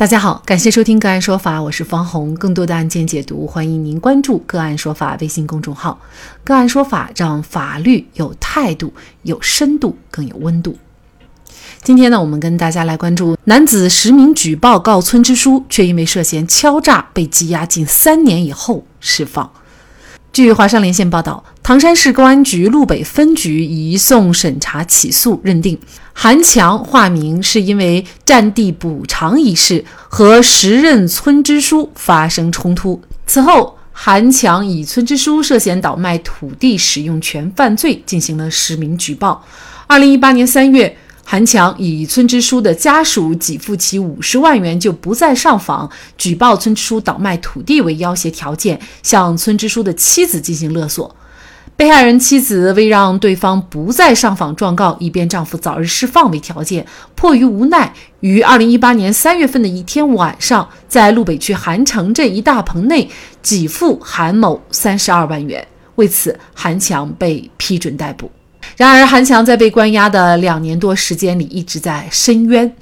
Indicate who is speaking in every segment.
Speaker 1: 大家好，感谢收听个案说法，我是方红。更多的案件解读，欢迎您关注个案说法微信公众号。个案说法让法律有态度、有深度、更有温度。今天呢，我们跟大家来关注男子实名举报告村支书，却因为涉嫌敲诈被羁押近三年以后释放。据华商连线报道，唐山市公安局路北分局移送审查起诉，认定韩强化名是因为占地补偿一事和时任村支书发生冲突。此后，韩强以村支书涉嫌倒卖土地使用权犯罪进行了实名举报。二零一八年三月。韩强以村支书的家属给付其五十万元就不再上访，举报村支书倒卖土地为要挟条件，向村支书的妻子进行勒索。被害人妻子为让对方不再上访状告，以便丈夫早日释放为条件，迫于无奈，于二零一八年三月份的一天晚上，在路北区韩城镇一大棚内给付韩某三十二万元。为此，韩强被批准逮捕。然而，韩强在被关押的两年多时间里一直在申冤。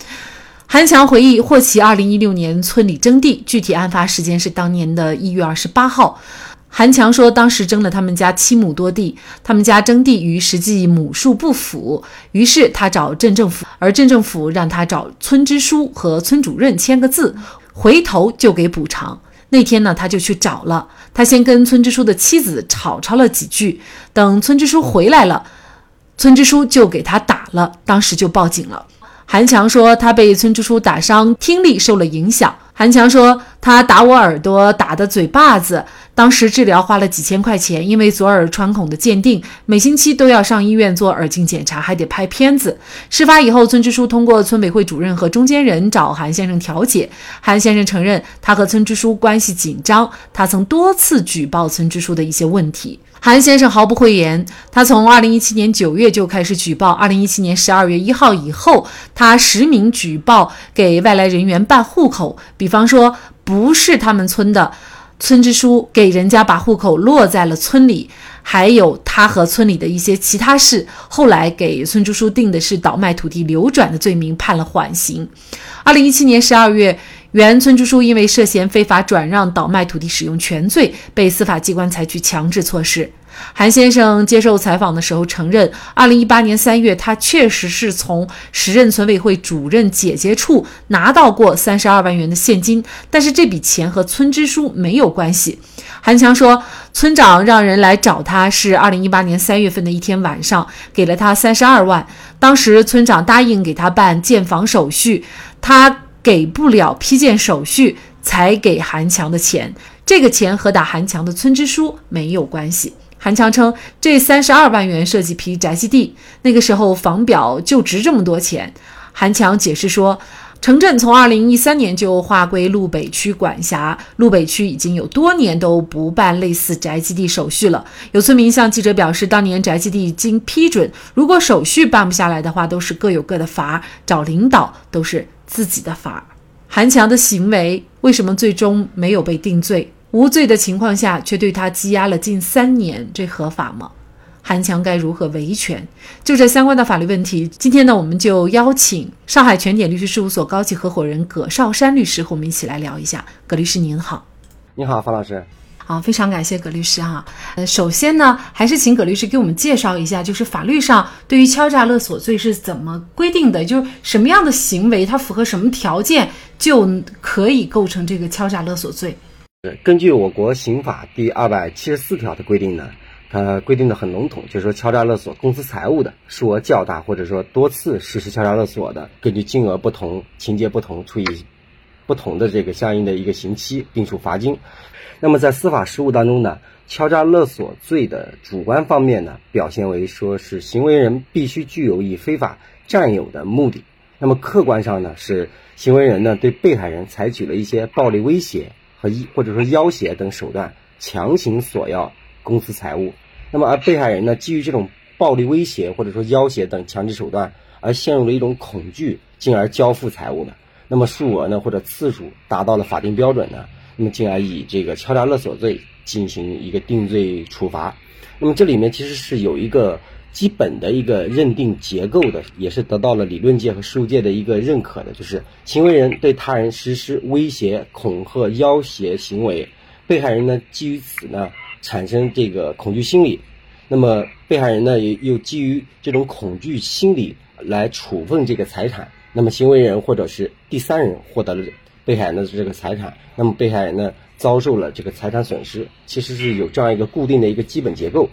Speaker 1: 韩强回忆，霍奇2016年村里征地，具体案发时间是当年的一月二十八号。韩强说，当时征了他们家七亩多地，他们家征地与实际亩数不符，于是他找镇政府，而镇政府让他找村支书和村主任签个字，回头就给补偿。那天呢，他就去找了，他先跟村支书的妻子吵吵了几句，等村支书回来了。村支书就给他打了，当时就报警了。韩强说他被村支书打伤，听力受了影响。韩强说他打我耳朵，打的嘴巴子。当时治疗花了几千块钱，因为左耳穿孔的鉴定，每星期都要上医院做耳镜检查，还得拍片子。事发以后，村支书通过村委会主任和中间人找韩先生调解。韩先生承认他和村支书关系紧张，他曾多次举报村支书的一些问题。韩先生毫不讳言，他从二零一七年九月就开始举报，二零一七年十二月一号以后，他实名举报给外来人员办户口，比方说不是他们村的。村支书给人家把户口落在了村里，还有他和村里的一些其他事，后来给村支书定的是倒卖土地流转的罪名，判了缓刑。二零一七年十二月，原村支书因为涉嫌非法转让倒卖土地使用权罪，被司法机关采取强制措施。韩先生接受采访的时候承认，二零一八年三月，他确实是从时任村委会主任姐姐处拿到过三十二万元的现金，但是这笔钱和村支书没有关系。韩强说，村长让人来找他是二零一八年三月份的一天晚上，给了他三十二万，当时村长答应给他办建房手续，他给不了批建手续，才给韩强的钱，这个钱和打韩强的村支书没有关系。韩强称，这三十二万元涉及批宅基地，那个时候房表就值这么多钱。韩强解释说，城镇从二零一三年就划归路北区管辖，路北区已经有多年都不办类似宅基地手续了。有村民向记者表示，当年宅基地经批准，如果手续办不下来的话，都是各有各的法，找领导都是自己的法。韩强的行为为什么最终没有被定罪？无罪的情况下，却对他羁押了近三年，这合法吗？韩强该如何维权？就这相关的法律问题，今天呢，我们就邀请上海全点律师事务所高级合伙人葛绍山律师和我们一起来聊一下。葛律师您好，
Speaker 2: 你好，方老师，
Speaker 1: 好，非常感谢葛律师哈。呃，首先呢，还是请葛律师给我们介绍一下，就是法律上对于敲诈勒索罪是怎么规定的？就是什么样的行为，它符合什么条件就可以构成这个敲诈勒索罪？
Speaker 2: 根据我国刑法第二百七十四条的规定呢，它规定的很笼统，就是说敲诈勒索公私财物的，数额较大或者说多次实施敲诈勒索的，根据金额不同、情节不同，处以不同的这个相应的一个刑期，并处罚金。那么在司法实务当中呢，敲诈勒索罪的主观方面呢，表现为说是行为人必须具有以非法占有的目的；那么客观上呢，是行为人呢对被害人采取了一些暴力威胁。和一或者说要挟等手段强行索要公私财物，那么而被害人呢，基于这种暴力威胁或者说要挟等强制手段，而陷入了一种恐惧，进而交付财物呢，那么数额呢或者次数达到了法定标准呢，那么进而以这个敲诈勒索罪进行一个定罪处罚。那么这里面其实是有一个基本的一个认定结构的，也是得到了理论界和实务界的一个认可的，就是行为人对他人实施威胁、恐吓、要挟行为，被害人呢基于此呢产生这个恐惧心理，那么被害人呢也又基于这种恐惧心理来处分这个财产，那么行为人或者是第三人获得了被害人的这个财产，那么被害人呢遭受了这个财产损失，其实是有这样一个固定的一个基本结构。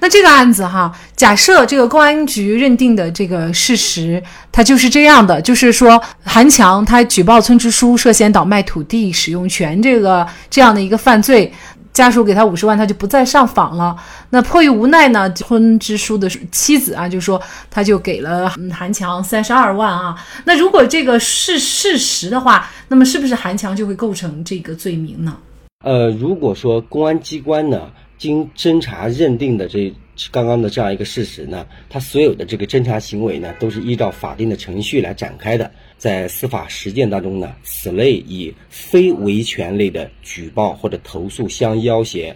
Speaker 1: 那这个案子哈，假设这个公安局认定的这个事实，它就是这样的，就是说韩强他举报村支书涉嫌倒卖土地使用权这个这样的一个犯罪，家属给他五十万，他就不再上访了。那迫于无奈呢，村支书的妻子啊，就说他就给了韩强三十二万啊。那如果这个是事实的话，那么是不是韩强就会构成这个罪名呢？
Speaker 2: 呃，如果说公安机关呢？经侦查认定的这刚刚的这样一个事实呢，他所有的这个侦查行为呢，都是依照法定的程序来展开的。在司法实践当中呢，此类以非维权类的举报或者投诉相要挟，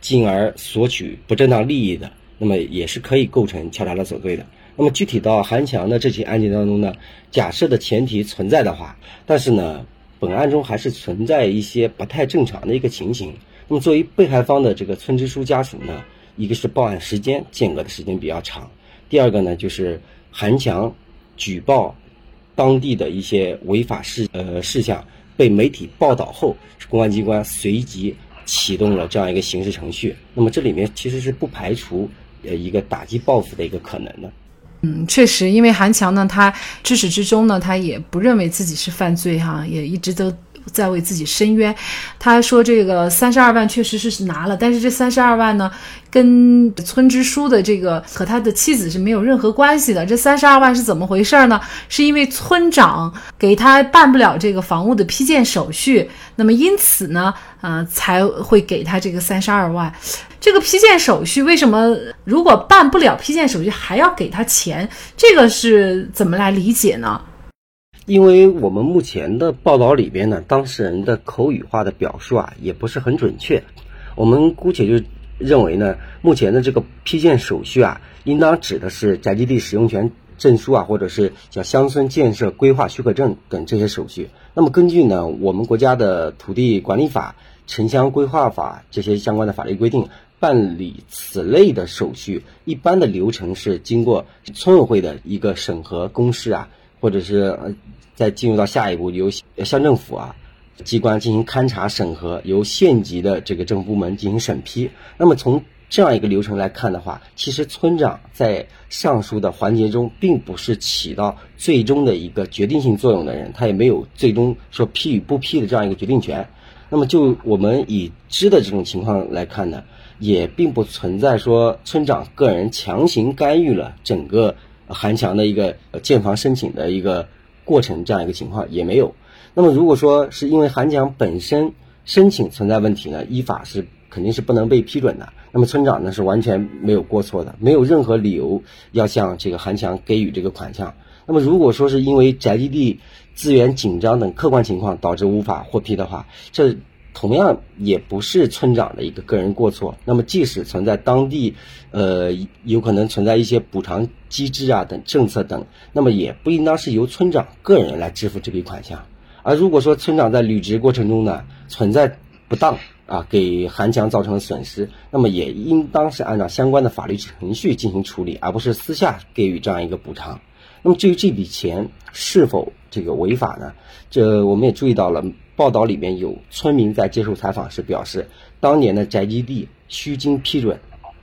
Speaker 2: 进而索取不正当利益的，那么也是可以构成敲诈勒索罪的。那么具体到韩强的这起案件当中呢，假设的前提存在的话，但是呢，本案中还是存在一些不太正常的一个情形。那么，作为被害方的这个村支书家属呢，一个是报案时间间隔的时间比较长，第二个呢就是韩强举报当地的一些违法事呃事项被媒体报道后，公安机关随即启动了这样一个刑事程序。那么这里面其实是不排除呃一个打击报复的一个可能的。
Speaker 1: 嗯，确实，因为韩强呢，他至始至终呢，他也不认为自己是犯罪哈，也一直都。在为自己申冤，他说这个三十二万确实是拿了，但是这三十二万呢，跟村支书的这个和他的妻子是没有任何关系的。这三十二万是怎么回事呢？是因为村长给他办不了这个房屋的批建手续，那么因此呢，呃，才会给他这个三十二万。这个批建手续为什么如果办不了批建手续还要给他钱？这个是怎么来理解呢？
Speaker 2: 因为我们目前的报道里边呢，当事人的口语化的表述啊，也不是很准确。我们姑且就认为呢，目前的这个批建手续啊，应当指的是宅基地使用权证书啊，或者是叫乡村建设规划许可证等这些手续。那么根据呢，我们国家的土地管理法、城乡规划法这些相关的法律规定，办理此类的手续，一般的流程是经过村委会的一个审核公示啊，或者是呃。再进入到下一步，由乡政府啊机关进行勘查审核，由县级的这个政府部门进行审批。那么从这样一个流程来看的话，其实村长在上述的环节中，并不是起到最终的一个决定性作用的人，他也没有最终说批与不批的这样一个决定权。那么就我们已知的这种情况来看呢，也并不存在说村长个人强行干预了整个韩强的一个建房申请的一个。过程这样一个情况也没有。那么如果说是因为韩强本身申请存在问题呢，依法是肯定是不能被批准的。那么村长呢是完全没有过错的，没有任何理由要向这个韩强给予这个款项。那么如果说是因为宅基地资源紧张等客观情况导致无法获批的话，这。同样也不是村长的一个个人过错。那么，即使存在当地，呃，有可能存在一些补偿机制啊等政策等，那么也不应当是由村长个人来支付这笔款项。而如果说村长在履职过程中呢存在不当啊，给韩强造成了损失，那么也应当是按照相关的法律程序进行处理，而不是私下给予这样一个补偿。那么至于这笔钱是否这个违法呢？这我们也注意到了。报道里面有村民在接受采访时表示，当年的宅基地需经批准，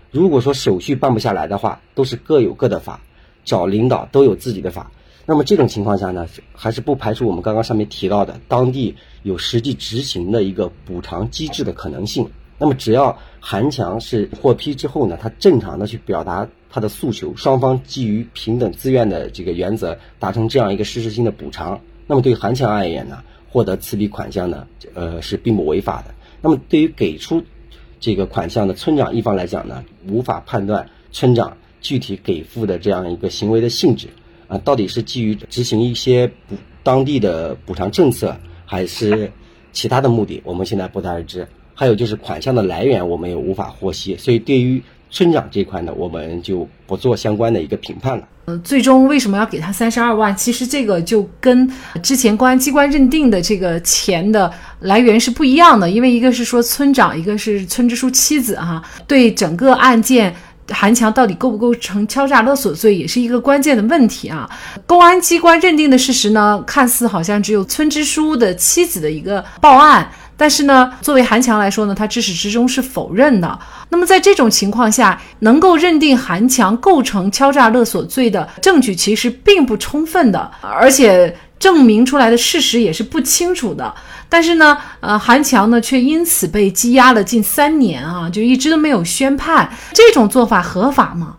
Speaker 2: 如果说手续办不下来的话，都是各有各的法，找领导都有自己的法。那么这种情况下呢，还是不排除我们刚刚上面提到的当地有实际执行的一个补偿机制的可能性。那么只要韩强是获批之后呢，他正常的去表达他的诉求，双方基于平等自愿的这个原则达成这样一个事实性的补偿，那么对韩强而言呢？获得此笔款项呢，呃，是并不违法的。那么，对于给出这个款项的村长一方来讲呢，无法判断村长具体给付的这样一个行为的性质啊，到底是基于执行一些补当地的补偿政策，还是其他的目的，我们现在不得而知。还有就是款项的来源，我们也无法获悉。所以，对于村长这块呢，我们就不做相关的一个评判了。
Speaker 1: 呃，最终为什么要给他三十二万？其实这个就跟之前公安机关认定的这个钱的来源是不一样的，因为一个是说村长，一个是村支书妻子哈，对整个案件。韩强到底构不构成敲诈勒索罪，也是一个关键的问题啊。公安机关认定的事实呢，看似好像只有村支书的妻子的一个报案，但是呢，作为韩强来说呢，他至始至终是否认的。那么在这种情况下，能够认定韩强构成敲诈勒索罪的证据其实并不充分的，而且证明出来的事实也是不清楚的。但是呢，呃，韩强呢却因此被羁押了近三年啊，就一直都没有宣判。这种做法合法吗？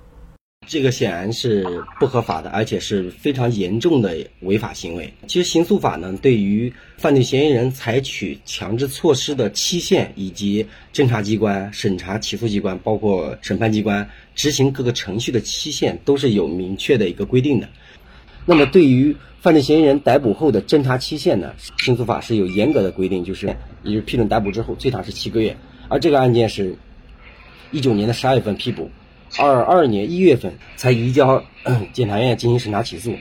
Speaker 2: 这个显然是不合法的，而且是非常严重的违法行为。其实刑诉法呢，对于犯罪嫌疑人采取强制措施的期限，以及侦查机关、审查起诉机关，包括审判机关执行各个程序的期限，都是有明确的一个规定的。那么对于犯罪嫌疑人逮捕后的侦查期限呢？刑诉法是有严格的规定，就是也就是批准逮捕之后最长是七个月。而这个案件是，一九年的十二月份批捕，二二年一月份才移交 检察院进行审查起诉。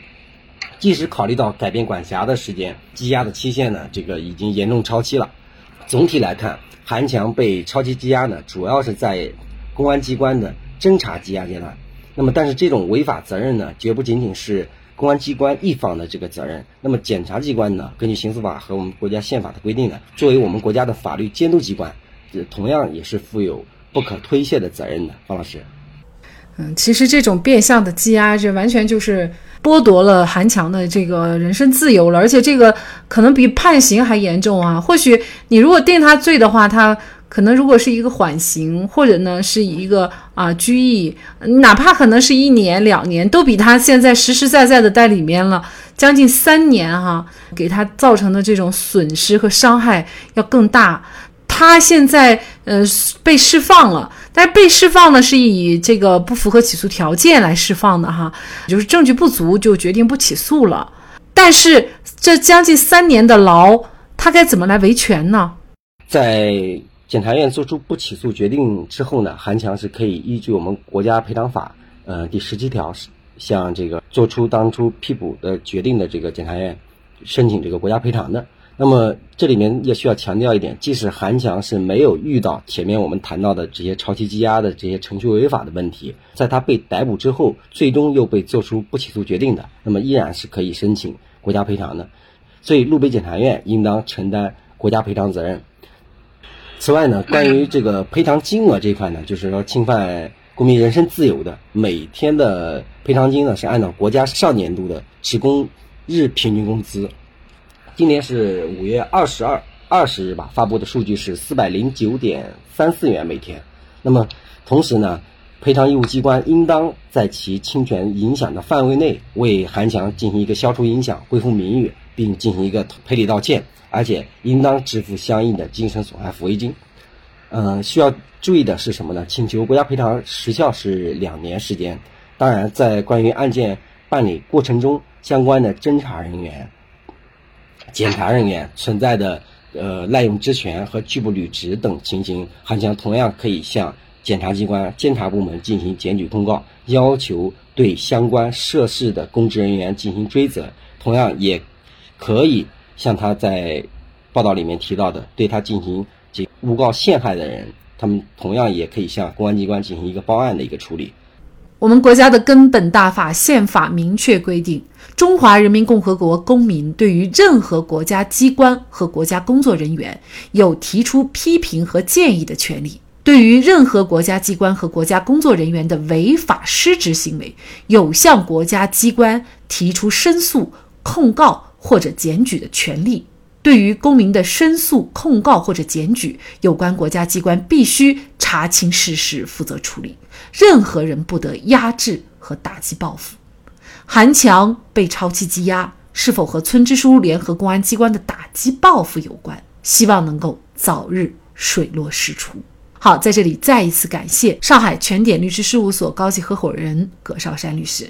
Speaker 2: 即使考虑到改变管辖的时间，羁押的期限呢，这个已经严重超期了。总体来看，韩强被超期羁押呢，主要是在公安机关的侦查羁押阶段。那么，但是这种违法责任呢，绝不仅仅是。公安机关一方的这个责任，那么检察机关呢？根据刑诉法和我们国家宪法的规定呢，作为我们国家的法律监督机关，这同样也是负有不可推卸的责任的。方老师，
Speaker 1: 嗯，其实这种变相的羁押，这完全就是剥夺了韩强的这个人身自由了，而且这个可能比判刑还严重啊！或许你如果定他罪的话，他。可能如果是一个缓刑，或者呢是一个啊拘役，哪怕可能是一年两年，都比他现在实实在在的在里面了将近三年哈，给他造成的这种损失和伤害要更大。他现在呃被释放了，但是被释放呢是以这个不符合起诉条件来释放的哈，就是证据不足就决定不起诉了。但是这将近三年的牢，他该怎么来维权呢？
Speaker 2: 在。检察院作出不起诉决定之后呢，韩强是可以依据我们国家赔偿法，呃第十七条，向这个做出当初批捕的决定的这个检察院申请这个国家赔偿的。那么这里面也需要强调一点，即使韩强是没有遇到前面我们谈到的这些超期羁押的这些程序违法的问题，在他被逮捕之后，最终又被作出不起诉决定的，那么依然是可以申请国家赔偿的。所以路北检察院应当承担国家赔偿责任。此外呢，关于这个赔偿金额这块呢，就是说侵犯公民人身自由的，每天的赔偿金呢是按照国家上年度的职工日平均工资，今年是五月二十二二十日吧，发布的数据是四百零九点三四元每天。那么同时呢，赔偿义务机关应当在其侵权影响的范围内，为韩强进行一个消除影响、恢复名誉，并进行一个赔礼道歉。而且应当支付相应的精神损害抚慰金。嗯，需要注意的是什么呢？请求国家赔偿时效是两年时间。当然，在关于案件办理过程中，相关的侦查人员、检查人员存在的呃滥用职权和拒不履职等情形，韩强同样可以向检察机关监察部门进行检举通告，要求对相关涉事的公职人员进行追责。同样也可以。像他在报道里面提到的，对他进行这诬告陷害的人，他们同样也可以向公安机关进行一个报案的一个处理。
Speaker 1: 我们国家的根本大法宪法明确规定，中华人民共和国公民对于任何国家机关和国家工作人员有提出批评和建议的权利；对于任何国家机关和国家工作人员的违法失职行为，有向国家机关提出申诉、控告。或者检举的权利，对于公民的申诉、控告或者检举，有关国家机关必须查清事实，负责处理。任何人不得压制和打击报复。韩强被超期羁押，是否和村支书联合公安机关的打击报复有关？希望能够早日水落石出。好，在这里再一次感谢上海全点律师事务所高级合伙人葛绍山律师。